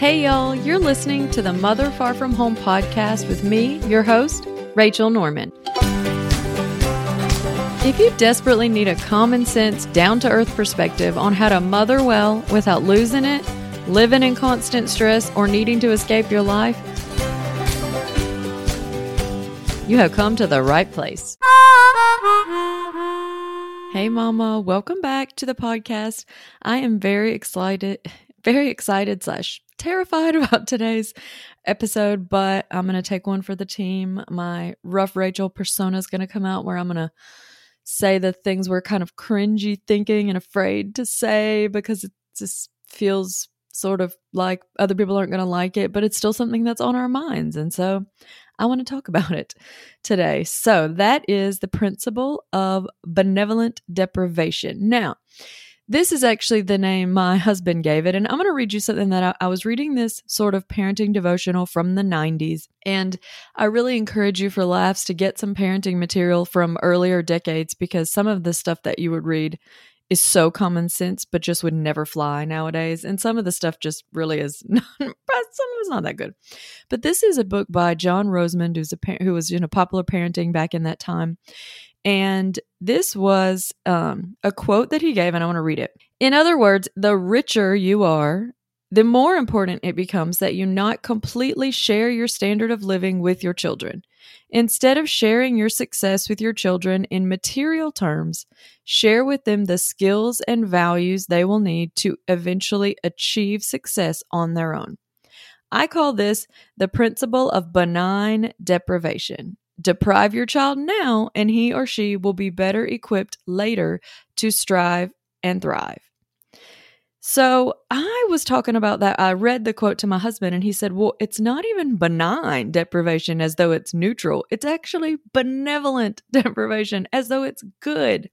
Hey, y'all, you're listening to the Mother Far From Home podcast with me, your host, Rachel Norman. If you desperately need a common sense, down to earth perspective on how to mother well without losing it, living in constant stress, or needing to escape your life, you have come to the right place. Hey, Mama, welcome back to the podcast. I am very excited, very excited slash terrified about today's episode, but I'm going to take one for the team. My rough Rachel persona is going to come out where I'm going to say the things we're kind of cringy thinking and afraid to say because it just feels sort of like other people aren't going to like it, but it's still something that's on our minds. And so I want to talk about it today. So, that is the principle of benevolent deprivation. Now, this is actually the name my husband gave it. And I'm going to read you something that I, I, was reading this sort of parenting devotional from the 90s. And I really encourage you for laughs to get some parenting material from earlier decades because some of the stuff that you would read is so common sense, but just would never fly nowadays. And some of the stuff just really is not, some of it's not that good. But this is a book by John Rosemond, who's a who was you know popular parenting back in that time. And this was um, a quote that he gave, and I want to read it. In other words, the richer you are, the more important it becomes that you not completely share your standard of living with your children. Instead of sharing your success with your children in material terms, share with them the skills and values they will need to eventually achieve success on their own. I call this the principle of benign deprivation. Deprive your child now, and he or she will be better equipped later to strive and thrive. So I was talking about that. I read the quote to my husband, and he said, Well, it's not even benign deprivation as though it's neutral. It's actually benevolent deprivation as though it's good.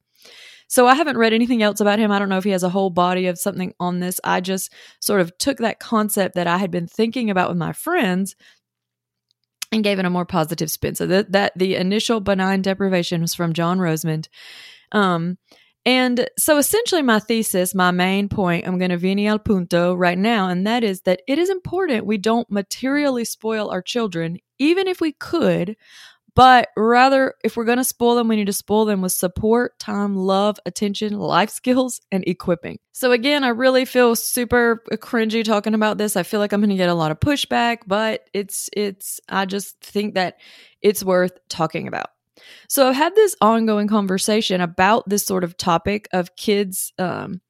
So I haven't read anything else about him. I don't know if he has a whole body of something on this. I just sort of took that concept that I had been thinking about with my friends and gave it a more positive spin. So that that the initial benign deprivation was from John Rosemond. Um, and so essentially, my thesis, my main point, I'm going to veni al punto right now, and that is that it is important we don't materially spoil our children, even if we could, but rather, if we're going to spoil them, we need to spoil them with support, time, love, attention, life skills, and equipping. So, again, I really feel super cringy talking about this. I feel like I'm going to get a lot of pushback, but it's, it's, I just think that it's worth talking about. So I've had this ongoing conversation about this sort of topic of kids um,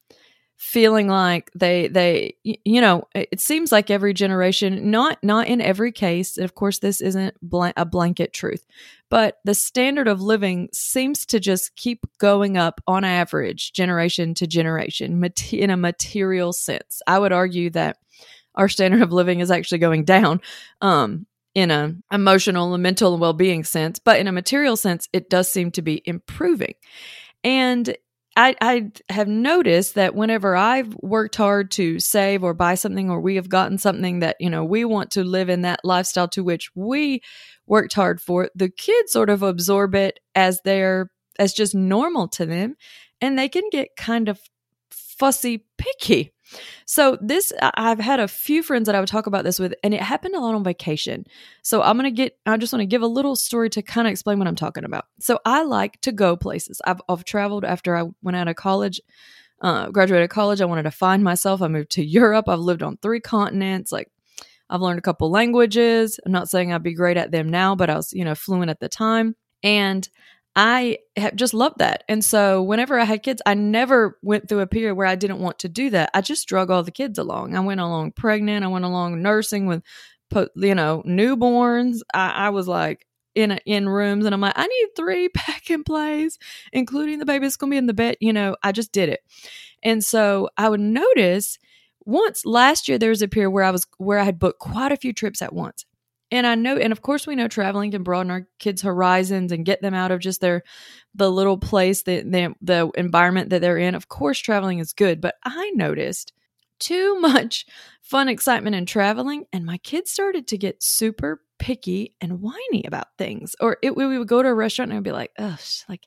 feeling like they they you know it seems like every generation not not in every case and of course this isn't a blanket truth but the standard of living seems to just keep going up on average generation to generation in a material sense. I would argue that our standard of living is actually going down um, in a emotional and mental and well-being sense but in a material sense it does seem to be improving. And I, I have noticed that whenever I've worked hard to save or buy something, or we have gotten something that, you know, we want to live in that lifestyle to which we worked hard for, the kids sort of absorb it as they're, as just normal to them. And they can get kind of fussy picky so this I've had a few friends that I would talk about this with and it happened a lot on vacation. So I'm to get I just want to give a little story to kind of explain what I'm talking about. So I like to go places. I've I've traveled after I went out of college. Uh, graduated college, I wanted to find myself. I moved to Europe. I've lived on three continents. Like I've learned a couple languages. I'm not saying I'd be great at them now, but I was, you know, fluent at the time. And I have just loved that. And so whenever I had kids, I never went through a period where I didn't want to do that. I just drug all the kids along. I went along pregnant. I went along nursing with, you know, newborns. I, I was like, in in rooms and I'm like, I need three pack and plays, including the baby that's gonna be in the bed. You know, I just did it. And so I would notice once last year there was a period where I was where I had booked quite a few trips at once. And I know, and of course, we know traveling can broaden our kids' horizons and get them out of just their the little place that the, the environment that they're in. Of course, traveling is good, but I noticed too much fun excitement in traveling, and my kids started to get super picky and whiny about things. Or it, we would go to a restaurant and I'd be like, "Ugh, like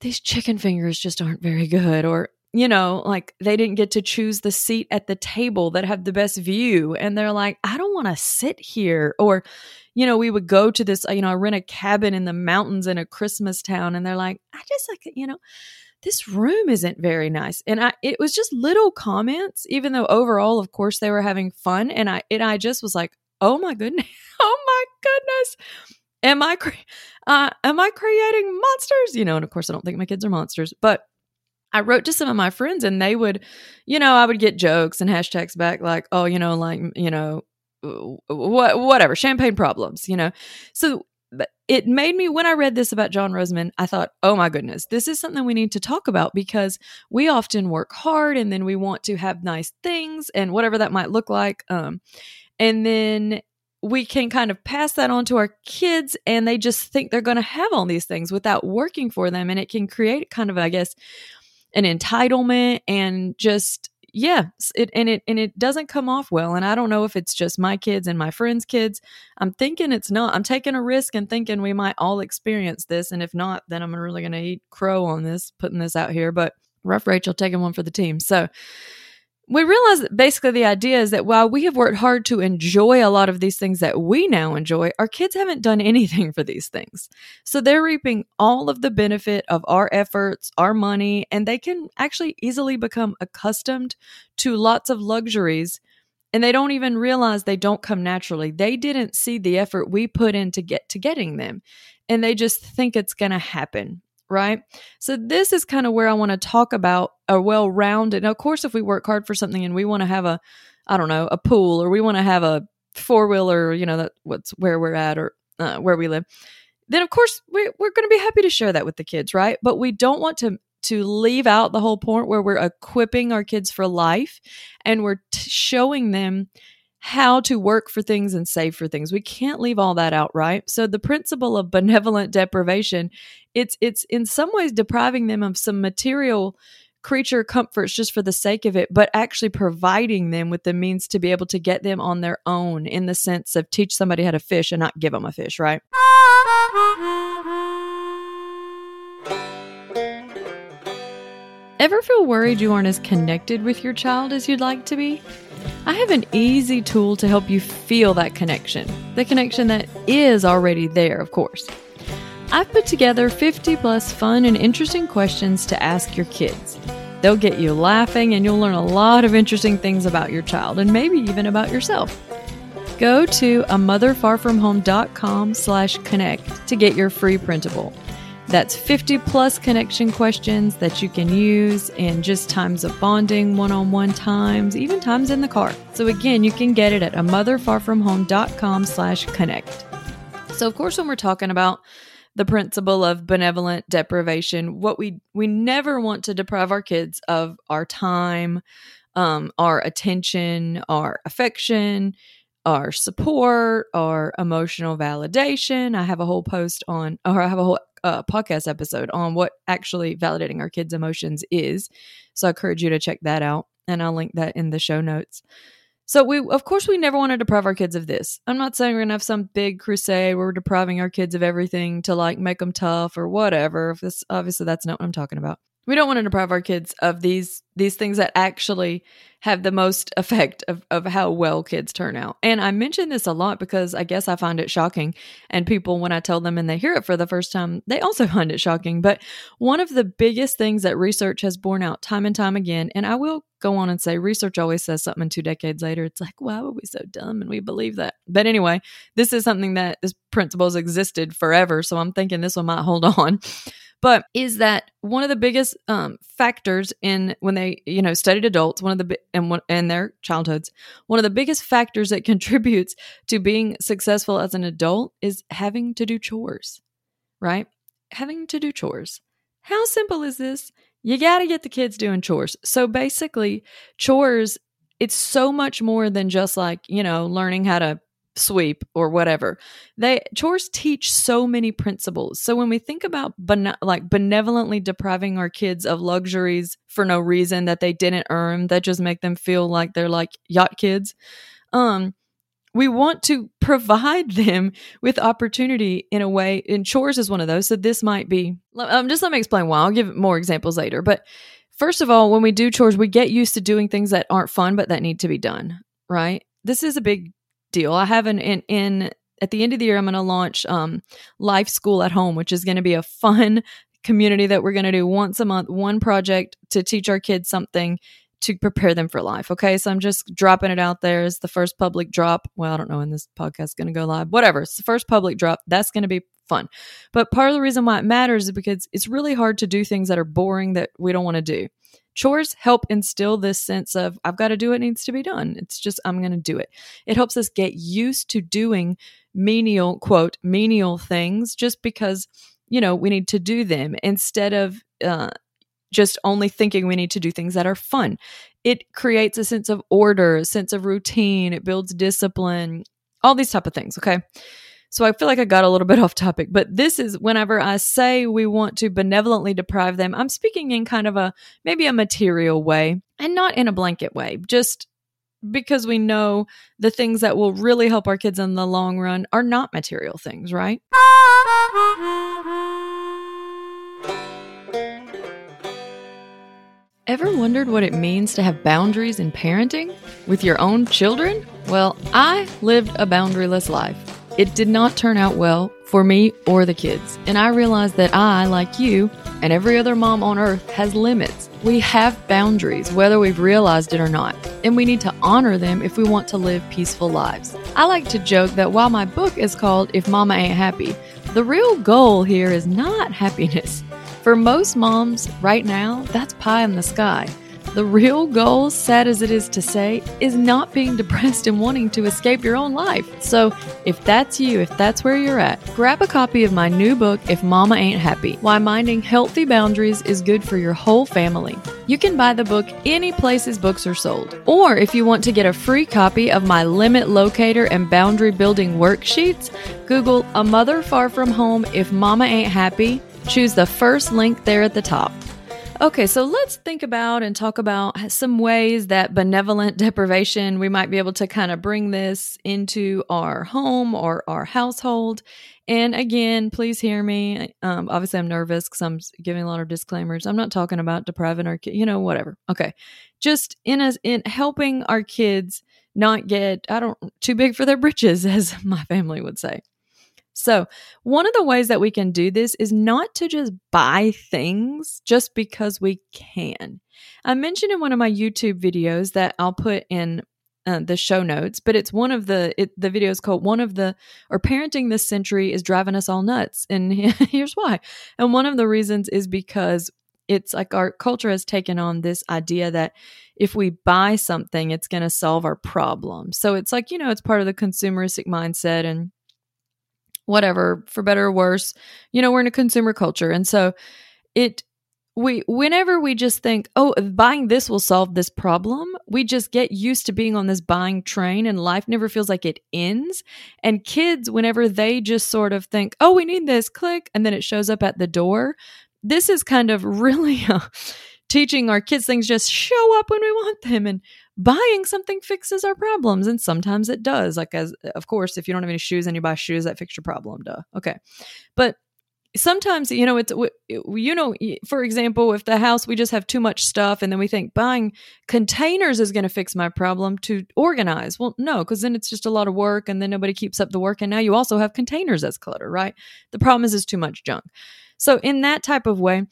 these chicken fingers just aren't very good," or you know, like they didn't get to choose the seat at the table that had the best view. And they're like, I don't want to sit here. Or, you know, we would go to this, you know, I rent a cabin in the mountains in a Christmas town. And they're like, I just like, you know, this room isn't very nice. And I, it was just little comments, even though overall, of course, they were having fun. And I, and I just was like, oh my goodness, oh my goodness. Am I, cre- uh, am I creating monsters? You know, and of course, I don't think my kids are monsters, but I wrote to some of my friends and they would, you know, I would get jokes and hashtags back like, oh, you know, like, you know, what, whatever, champagne problems, you know. So it made me, when I read this about John Rosemond, I thought, oh my goodness, this is something we need to talk about because we often work hard and then we want to have nice things and whatever that might look like. Um, and then we can kind of pass that on to our kids and they just think they're going to have all these things without working for them. And it can create kind of, I guess, an entitlement and just yeah it and it and it doesn't come off well. And i don't know if it's just my kids and my friends kids. I'm thinking it's not. I'm taking a risk and thinking we might all experience this. And if not then i'm really going to eat crow on this putting this out here. But rough rachel taking one for the team. So we realize that basically the idea is that while we have worked hard to enjoy a lot of these things that we now enjoy, our kids haven't done anything for these things. So they're reaping all of the benefit of our efforts, our money, and they can actually easily become accustomed to lots of luxuries. And they don't even realize they don't come naturally. They didn't see the effort we put in to get to getting them. And they just think it's going to happen right? So this is kind of where I want to talk about a well-rounded. Now, of course, if we work hard for something and we want to have a, I don't know, a pool, or we want to have a four-wheeler, you know, that what's where we're at or uh, where we live, then of course we're, we're going to be happy to share that with the kids, right? But we don't want to to leave out the whole point where we're equipping our kids for life and we're t- showing them how to work for things and save for things. We can't leave all that out, right? So the principle of benevolent deprivation, it's it's in some ways depriving them of some material creature comforts just for the sake of it, but actually providing them with the means to be able to get them on their own in the sense of teach somebody how to fish and not give them a fish, right? Ever feel worried you aren't as connected with your child as you'd like to be? I have an easy tool to help you feel that connection, the connection that is already there, of course. I've put together 50 plus fun and interesting questions to ask your kids. They'll get you laughing and you'll learn a lot of interesting things about your child and maybe even about yourself. Go to a motherfarfromhome.com slash connect to get your free printable. That's 50 plus connection questions that you can use in just times of bonding, one on one times, even times in the car. So again, you can get it at a motherfarfromhome.com slash connect. So of course, when we're talking about the principle of benevolent deprivation, what we we never want to deprive our kids of our time, um, our attention, our affection, our support, our emotional validation. I have a whole post on, or I have a whole uh, podcast episode on what actually validating our kids' emotions is. So I encourage you to check that out, and I'll link that in the show notes. So we, of course, we never want to deprive our kids of this. I'm not saying we're gonna have some big crusade where we're depriving our kids of everything to like make them tough or whatever. If this, obviously, that's not what I'm talking about we don't want to deprive our kids of these these things that actually have the most effect of, of how well kids turn out. And I mention this a lot because I guess I find it shocking. And people, when I tell them and they hear it for the first time, they also find it shocking. But one of the biggest things that research has borne out time and time again, and I will go on and say research always says something two decades later. It's like, why were we so dumb and we believe that? But anyway, this is something that this principles existed forever. So I'm thinking this one might hold on but is that one of the biggest um, factors in when they you know studied adults one of the and and their childhoods one of the biggest factors that contributes to being successful as an adult is having to do chores right having to do chores how simple is this you got to get the kids doing chores so basically chores it's so much more than just like you know learning how to sweep or whatever. They chores teach so many principles. So when we think about bene- like benevolently depriving our kids of luxuries for no reason that they didn't earn that just make them feel like they're like yacht kids, um we want to provide them with opportunity in a way and chores is one of those so this might be um, just let me explain why i'll give more examples later but First of all, when we do chores, we get used to doing things that aren't fun but that need to be done, right? This is a big deal. I have an in, in at the end of the year I'm going to launch um Life School at Home, which is going to be a fun community that we're going to do once a month, one project to teach our kids something to prepare them for life. Okay. So I'm just dropping it out there as the first public drop. Well, I don't know when this podcast is going to go live. Whatever. It's the first public drop. That's going to be fun. But part of the reason why it matters is because it's really hard to do things that are boring that we don't want to do. Chores help instill this sense of I've got to do what needs to be done. It's just I'm going to do it. It helps us get used to doing menial quote menial things just because you know we need to do them instead of uh, just only thinking we need to do things that are fun. It creates a sense of order, a sense of routine. It builds discipline, all these type of things. Okay. So I feel like I got a little bit off topic, but this is whenever I say we want to benevolently deprive them, I'm speaking in kind of a maybe a material way and not in a blanket way, just because we know the things that will really help our kids in the long run are not material things, right? Ever wondered what it means to have boundaries in parenting with your own children? Well, I lived a boundaryless life. It did not turn out well for me or the kids, and I realized that I, like you, and every other mom on earth, has limits. We have boundaries, whether we've realized it or not, and we need to honor them if we want to live peaceful lives. I like to joke that while my book is called If Mama Ain't Happy, the real goal here is not happiness. For most moms right now, that's pie in the sky. The real goal, sad as it is to say, is not being depressed and wanting to escape your own life. So, if that's you, if that's where you're at, grab a copy of my new book, If Mama Ain't Happy Why Minding Healthy Boundaries is Good for Your Whole Family. You can buy the book any places books are sold. Or if you want to get a free copy of my limit locator and boundary building worksheets, Google A Mother Far From Home If Mama Ain't Happy Choose the first link there at the top. Okay, so let's think about and talk about some ways that benevolent deprivation, we might be able to kind of bring this into our home or our household. And again, please hear me. Um, obviously, I'm nervous because I'm giving a lot of disclaimers. I'm not talking about depriving our kids, you know, whatever. Okay, just in a, in helping our kids not get I don't too big for their britches, as my family would say. So, one of the ways that we can do this is not to just buy things just because we can. I mentioned in one of my YouTube videos that I'll put in uh, the show notes, but it's one of the it, the videos called one of the or parenting this century is driving us all nuts, and here's why. And one of the reasons is because it's like our culture has taken on this idea that if we buy something, it's going to solve our problem. So it's like you know, it's part of the consumeristic mindset and whatever, for better or worse. You know, we're in a consumer culture. And so it, we, whenever we just think, oh, buying this will solve this problem, we just get used to being on this buying train and life never feels like it ends. And kids, whenever they just sort of think, oh, we need this, click, and then it shows up at the door, this is kind of really. Uh, teaching our kids things just show up when we want them and buying something fixes our problems and sometimes it does like as of course if you don't have any shoes and you buy shoes that fix your problem duh okay. But sometimes you know it's you know for example if the house we just have too much stuff and then we think buying containers is going to fix my problem to organize. Well no because then it's just a lot of work and then nobody keeps up the work and now you also have containers as clutter right? The problem is is too much junk. So in that type of way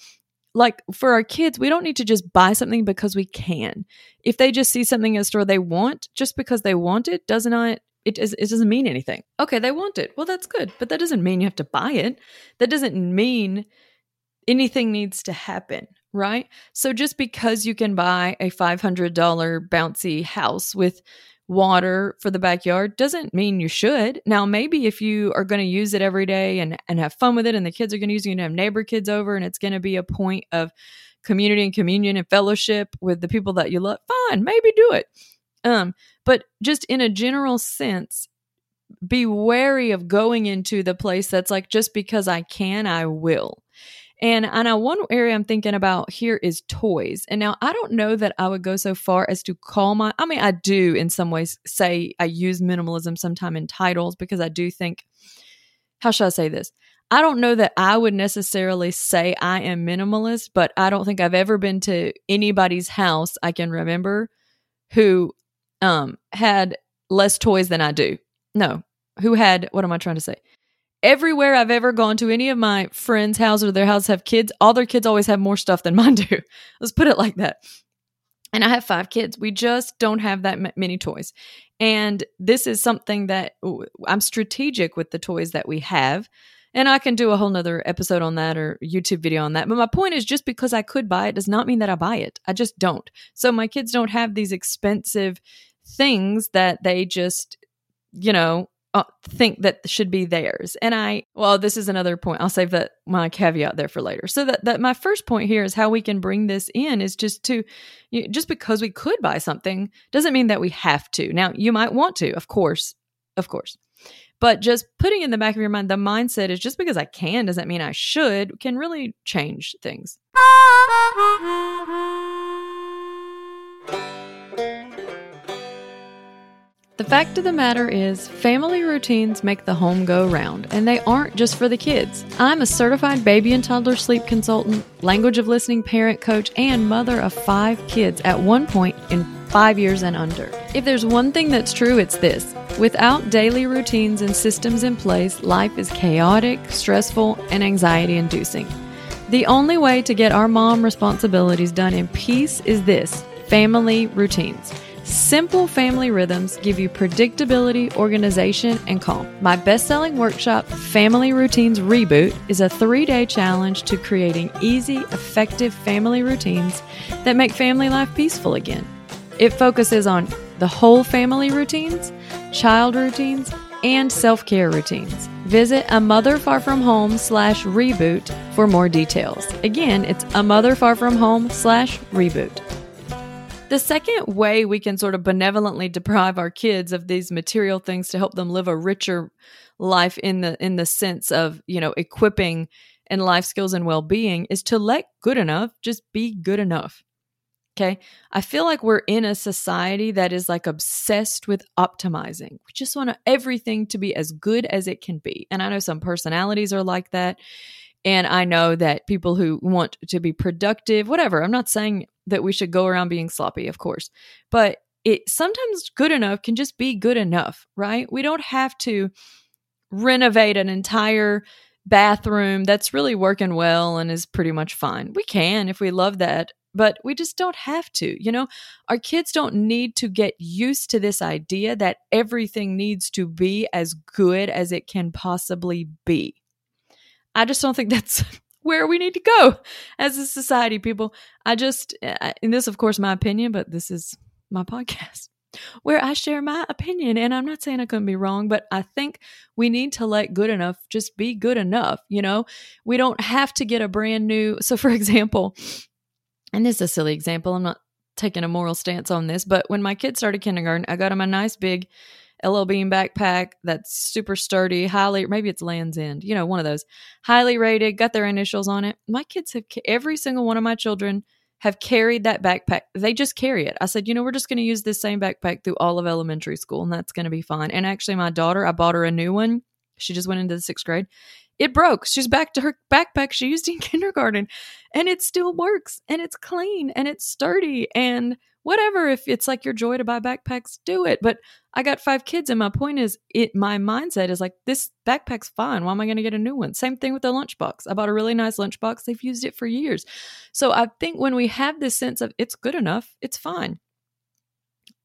like for our kids, we don't need to just buy something because we can. If they just see something in a store they want, just because they want it does not it, is, it doesn't mean anything. Okay, they want it. Well, that's good, but that doesn't mean you have to buy it. That doesn't mean anything needs to happen, right? So just because you can buy a $500 bouncy house with water for the backyard doesn't mean you should. Now, maybe if you are going to use it every day and, and have fun with it, and the kids are going to use it, and have neighbor kids over, and it's going to be a point of community and communion and fellowship with the people that you love, fine, maybe do it. Um, but just in a general sense, be wary of going into the place that's like, just because I can, I will. And I know one area I'm thinking about here is toys. And now I don't know that I would go so far as to call my, I mean, I do in some ways say I use minimalism sometime in titles because I do think, how should I say this? I don't know that I would necessarily say I am minimalist, but I don't think I've ever been to anybody's house I can remember who um had less toys than I do. No, who had what am I trying to say? Everywhere I've ever gone to any of my friends' houses or their houses have kids, all their kids always have more stuff than mine do. Let's put it like that. And I have five kids. We just don't have that many toys. And this is something that I'm strategic with the toys that we have. And I can do a whole nother episode on that or YouTube video on that. But my point is just because I could buy it does not mean that I buy it. I just don't. So my kids don't have these expensive things that they just, you know, uh, think that should be theirs. And I, well, this is another point. I'll save that my caveat there for later. So that that my first point here is how we can bring this in is just to, you just because we could buy something doesn't mean that we have to. Now you might want to, of course, of course. But just putting in the back of your mind, the mindset is just because I can doesn't mean I should, can really change things. The fact of the matter is, family routines make the home go round, and they aren't just for the kids. I'm a certified baby and toddler sleep consultant, language of listening parent coach, and mother of five kids at one point in five years and under. If there's one thing that's true, it's this. Without daily routines and systems in place, life is chaotic, stressful, and anxiety inducing. The only way to get our mom responsibilities done in peace is this family routines. Simple family rhythms give you predictability, organization, and calm. My best selling workshop, Family Routines Reboot, is a three day challenge to creating easy, effective family routines that make family life peaceful again. It focuses on the whole family routines, child routines, and self care routines. Visit a mother far from home slash reboot for more details. Again, it's a mother far from home slash reboot. The second way we can sort of benevolently deprive our kids of these material things to help them live a richer life in the in the sense of, you know, equipping and life skills and well-being is to let good enough just be good enough. Okay? I feel like we're in a society that is like obsessed with optimizing. We just want everything to be as good as it can be. And I know some personalities are like that. And I know that people who want to be productive, whatever, I'm not saying that we should go around being sloppy, of course. But it sometimes good enough can just be good enough, right? We don't have to renovate an entire bathroom that's really working well and is pretty much fine. We can if we love that, but we just don't have to. You know, our kids don't need to get used to this idea that everything needs to be as good as it can possibly be. I just don't think that's where we need to go as a society, people. I just, and this, of course, my opinion, but this is my podcast where I share my opinion. And I'm not saying I couldn't be wrong, but I think we need to let good enough just be good enough. You know, we don't have to get a brand new. So, for example, and this is a silly example, I'm not taking a moral stance on this, but when my kids started kindergarten, I got them a nice big LL Bean backpack that's super sturdy, highly, maybe it's Land's End, you know, one of those, highly rated, got their initials on it. My kids have, every single one of my children have carried that backpack. They just carry it. I said, you know, we're just going to use this same backpack through all of elementary school, and that's going to be fine. And actually, my daughter, I bought her a new one. She just went into the sixth grade. It broke. She's back to her backpack she used in kindergarten, and it still works, and it's clean, and it's sturdy, and whatever if it's like your joy to buy backpacks do it. But i got five kids and my point is it my mindset is like this backpack's fine. Why am i going to get a new one? Same thing with the lunchbox. I bought a really nice lunchbox. They've used it for years. So i think when we have this sense of it's good enough it's fine.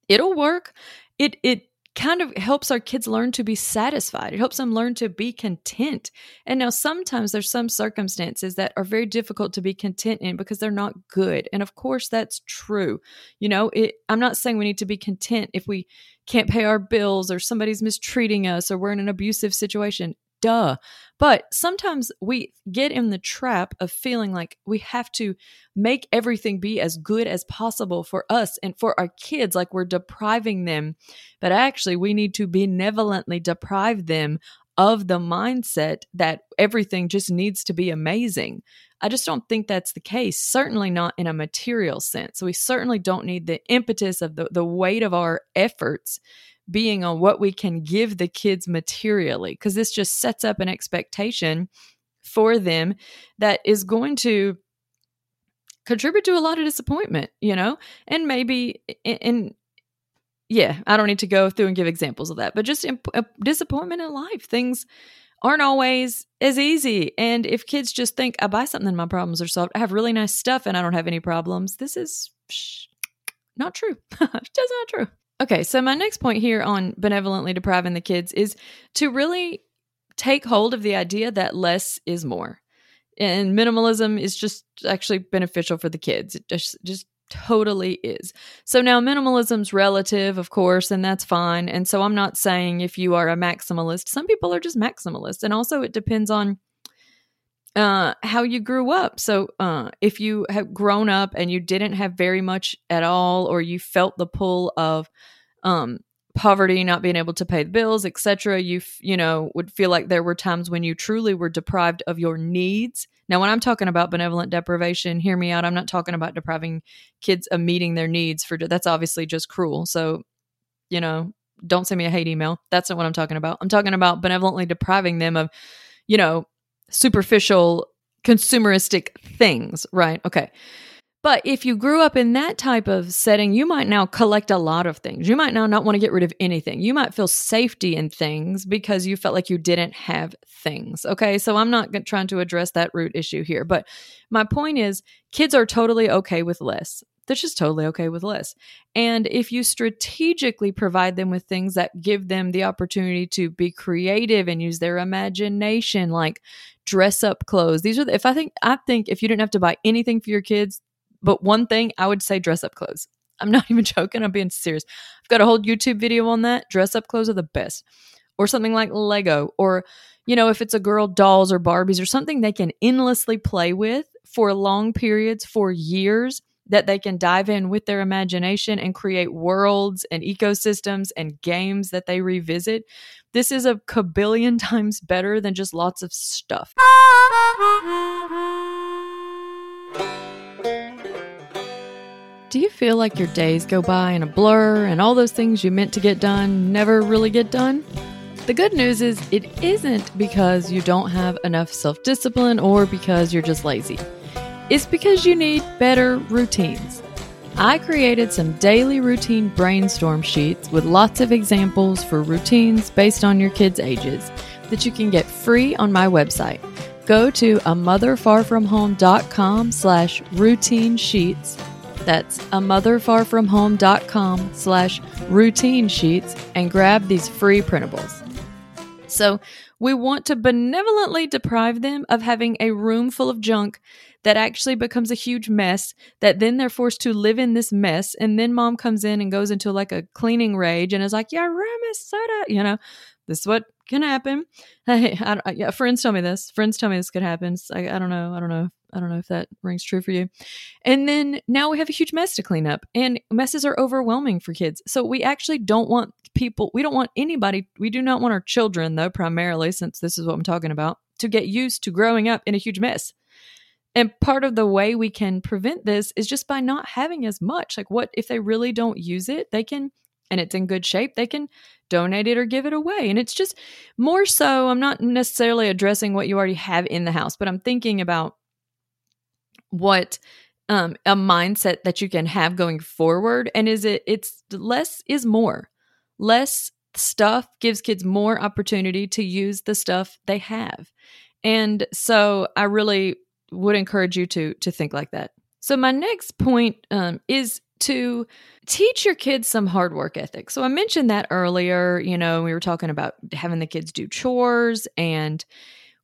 It'll work. It it kind of helps our kids learn to be satisfied. It helps them learn to be content. And now sometimes there's some circumstances that are very difficult to be content in because they're not good. And of course that's true. You know, it, I'm not saying we need to be content if we can't pay our bills or somebody's mistreating us or we're in an abusive situation duh. But sometimes we get in the trap of feeling like we have to make everything be as good as possible for us and for our kids, like we're depriving them. But actually, we need to benevolently deprive them of the mindset that everything just needs to be amazing. I just don't think that's the case, certainly not in a material sense. We certainly don't need the impetus of the, the weight of our efforts being on what we can give the kids materially, because this just sets up an expectation for them that is going to contribute to a lot of disappointment, you know? And maybe in, yeah, I don't need to go through and give examples of that, but just imp- uh, disappointment in life. Things aren't always as easy. And if kids just think, I buy something and my problems are solved, I have really nice stuff and I don't have any problems, this is psh, not true. just not true. Okay, so my next point here on benevolently depriving the kids is to really take hold of the idea that less is more. And minimalism is just actually beneficial for the kids. It just just totally is. So now minimalism's relative, of course, and that's fine. And so I'm not saying if you are a maximalist, some people are just maximalists. And also it depends on uh how you grew up. So uh if you have grown up and you didn't have very much at all or you felt the pull of um poverty, not being able to pay the bills, etc., you f- you know would feel like there were times when you truly were deprived of your needs. Now, when I'm talking about benevolent deprivation, hear me out. I'm not talking about depriving kids of meeting their needs for that's obviously just cruel. So, you know, don't send me a hate email. That's not what I'm talking about. I'm talking about benevolently depriving them of, you know, superficial consumeristic things, right? Okay. But if you grew up in that type of setting, you might now collect a lot of things. You might now not want to get rid of anything. You might feel safety in things because you felt like you didn't have things. Okay. So I'm not trying to address that root issue here. But my point is, kids are totally okay with less. They're just totally okay with less. And if you strategically provide them with things that give them the opportunity to be creative and use their imagination, like dress up clothes, these are, the, if I think, I think if you didn't have to buy anything for your kids, but one thing I would say dress up clothes. I'm not even joking. I'm being serious. I've got a whole YouTube video on that. Dress up clothes are the best. Or something like Lego. Or, you know, if it's a girl, dolls or Barbies or something they can endlessly play with for long periods, for years, that they can dive in with their imagination and create worlds and ecosystems and games that they revisit. This is a kabillion times better than just lots of stuff. Do you feel like your days go by in a blur and all those things you meant to get done never really get done? The good news is it isn't because you don't have enough self discipline or because you're just lazy. It's because you need better routines. I created some daily routine brainstorm sheets with lots of examples for routines based on your kids' ages that you can get free on my website. Go to a motherfarfromhome.com slash routine sheets that's a motherfarfromhome.com slash routine sheets and grab these free printables. So we want to benevolently deprive them of having a room full of junk that actually becomes a huge mess that then they're forced to live in this mess and then mom comes in and goes into like a cleaning rage and is like your room is so you know this is what can happen hey I, I, yeah, friends tell me this friends tell me this could happen I, I don't know i don't know I don't know if that rings true for you. And then now we have a huge mess to clean up, and messes are overwhelming for kids. So we actually don't want people, we don't want anybody, we do not want our children, though, primarily, since this is what I'm talking about, to get used to growing up in a huge mess. And part of the way we can prevent this is just by not having as much. Like, what if they really don't use it? They can, and it's in good shape, they can donate it or give it away. And it's just more so, I'm not necessarily addressing what you already have in the house, but I'm thinking about what um, a mindset that you can have going forward and is it it's less is more less stuff gives kids more opportunity to use the stuff they have and so i really would encourage you to to think like that. So my next point um, is to teach your kids some hard work ethic so i mentioned that earlier you know we were talking about having the kids do chores and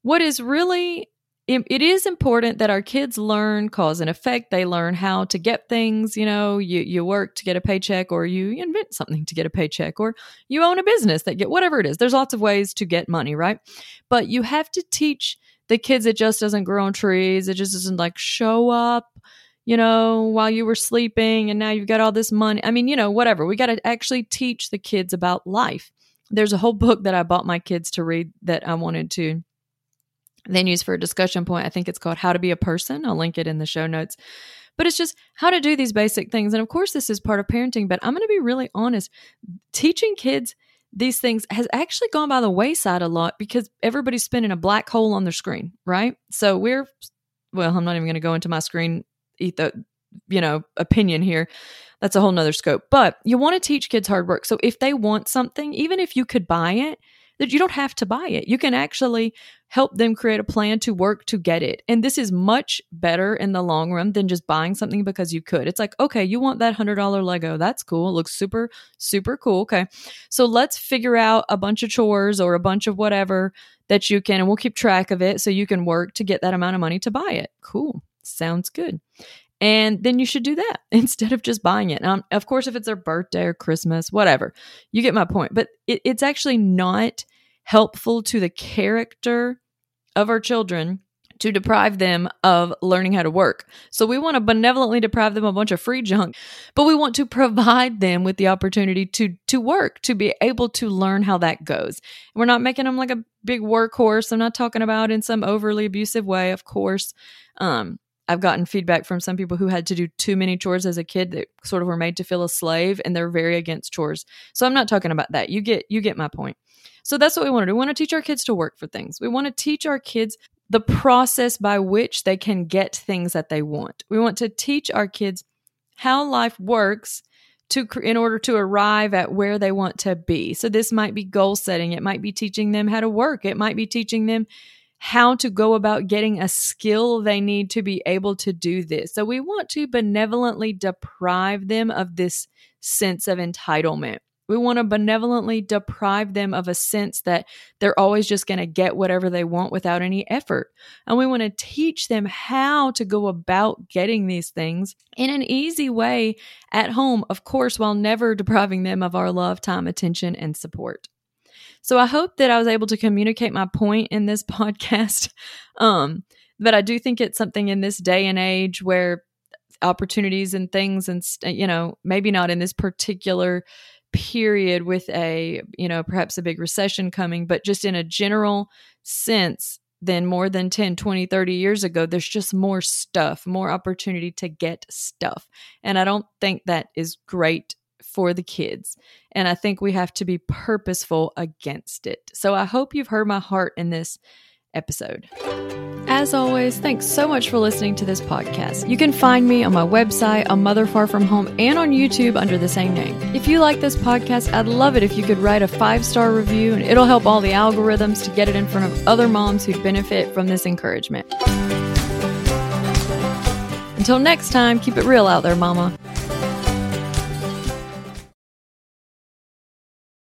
what is really it is important that our kids learn cause and effect. They learn how to get things. You know, you you work to get a paycheck, or you invent something to get a paycheck, or you own a business that get whatever it is. There's lots of ways to get money, right? But you have to teach the kids it just doesn't grow on trees. It just doesn't like show up, you know, while you were sleeping, and now you've got all this money. I mean, you know, whatever. We got to actually teach the kids about life. There's a whole book that I bought my kids to read that I wanted to then use for a discussion point. I think it's called How to Be a Person. I'll link it in the show notes. but it's just how to do these basic things. And of course, this is part of parenting, but I'm going to be really honest. Teaching kids these things has actually gone by the wayside a lot because everybody's spinning a black hole on their screen, right? So we're, well, I'm not even going to go into my screen, you know, opinion here. That's a whole nother scope. But you want to teach kids hard work. So if they want something, even if you could buy it, that you don't have to buy it. You can actually help them create a plan to work to get it. And this is much better in the long run than just buying something because you could. It's like, okay, you want that $100 Lego. That's cool. It looks super, super cool. Okay. So let's figure out a bunch of chores or a bunch of whatever that you can, and we'll keep track of it so you can work to get that amount of money to buy it. Cool. Sounds good. And then you should do that instead of just buying it. Now, of course, if it's their birthday or Christmas, whatever, you get my point. But it, it's actually not helpful to the character of our children to deprive them of learning how to work. So we want to benevolently deprive them of a bunch of free junk, but we want to provide them with the opportunity to to work, to be able to learn how that goes. We're not making them like a big workhorse. I'm not talking about in some overly abusive way, of course. Um, I've gotten feedback from some people who had to do too many chores as a kid that sort of were made to feel a slave and they're very against chores. So I'm not talking about that. You get you get my point. So that's what we want to do. We want to teach our kids to work for things. We want to teach our kids the process by which they can get things that they want. We want to teach our kids how life works to in order to arrive at where they want to be. So this might be goal setting, it might be teaching them how to work, it might be teaching them how to go about getting a skill they need to be able to do this. So we want to benevolently deprive them of this sense of entitlement. We want to benevolently deprive them of a sense that they're always just going to get whatever they want without any effort. And we want to teach them how to go about getting these things in an easy way at home, of course, while never depriving them of our love, time, attention, and support. So I hope that I was able to communicate my point in this podcast. Um, but I do think it's something in this day and age where opportunities and things and you know maybe not in this particular period with a, you know, perhaps a big recession coming, but just in a general sense, than more than 10, 20, 30 years ago, there's just more stuff, more opportunity to get stuff. And I don't think that is great for the kids. And I think we have to be purposeful against it. So I hope you've heard my heart in this episode. As always, thanks so much for listening to this podcast. You can find me on my website, A Mother Far From Home, and on YouTube under the same name. If you like this podcast, I'd love it if you could write a five star review, and it'll help all the algorithms to get it in front of other moms who'd benefit from this encouragement. Until next time, keep it real out there, Mama.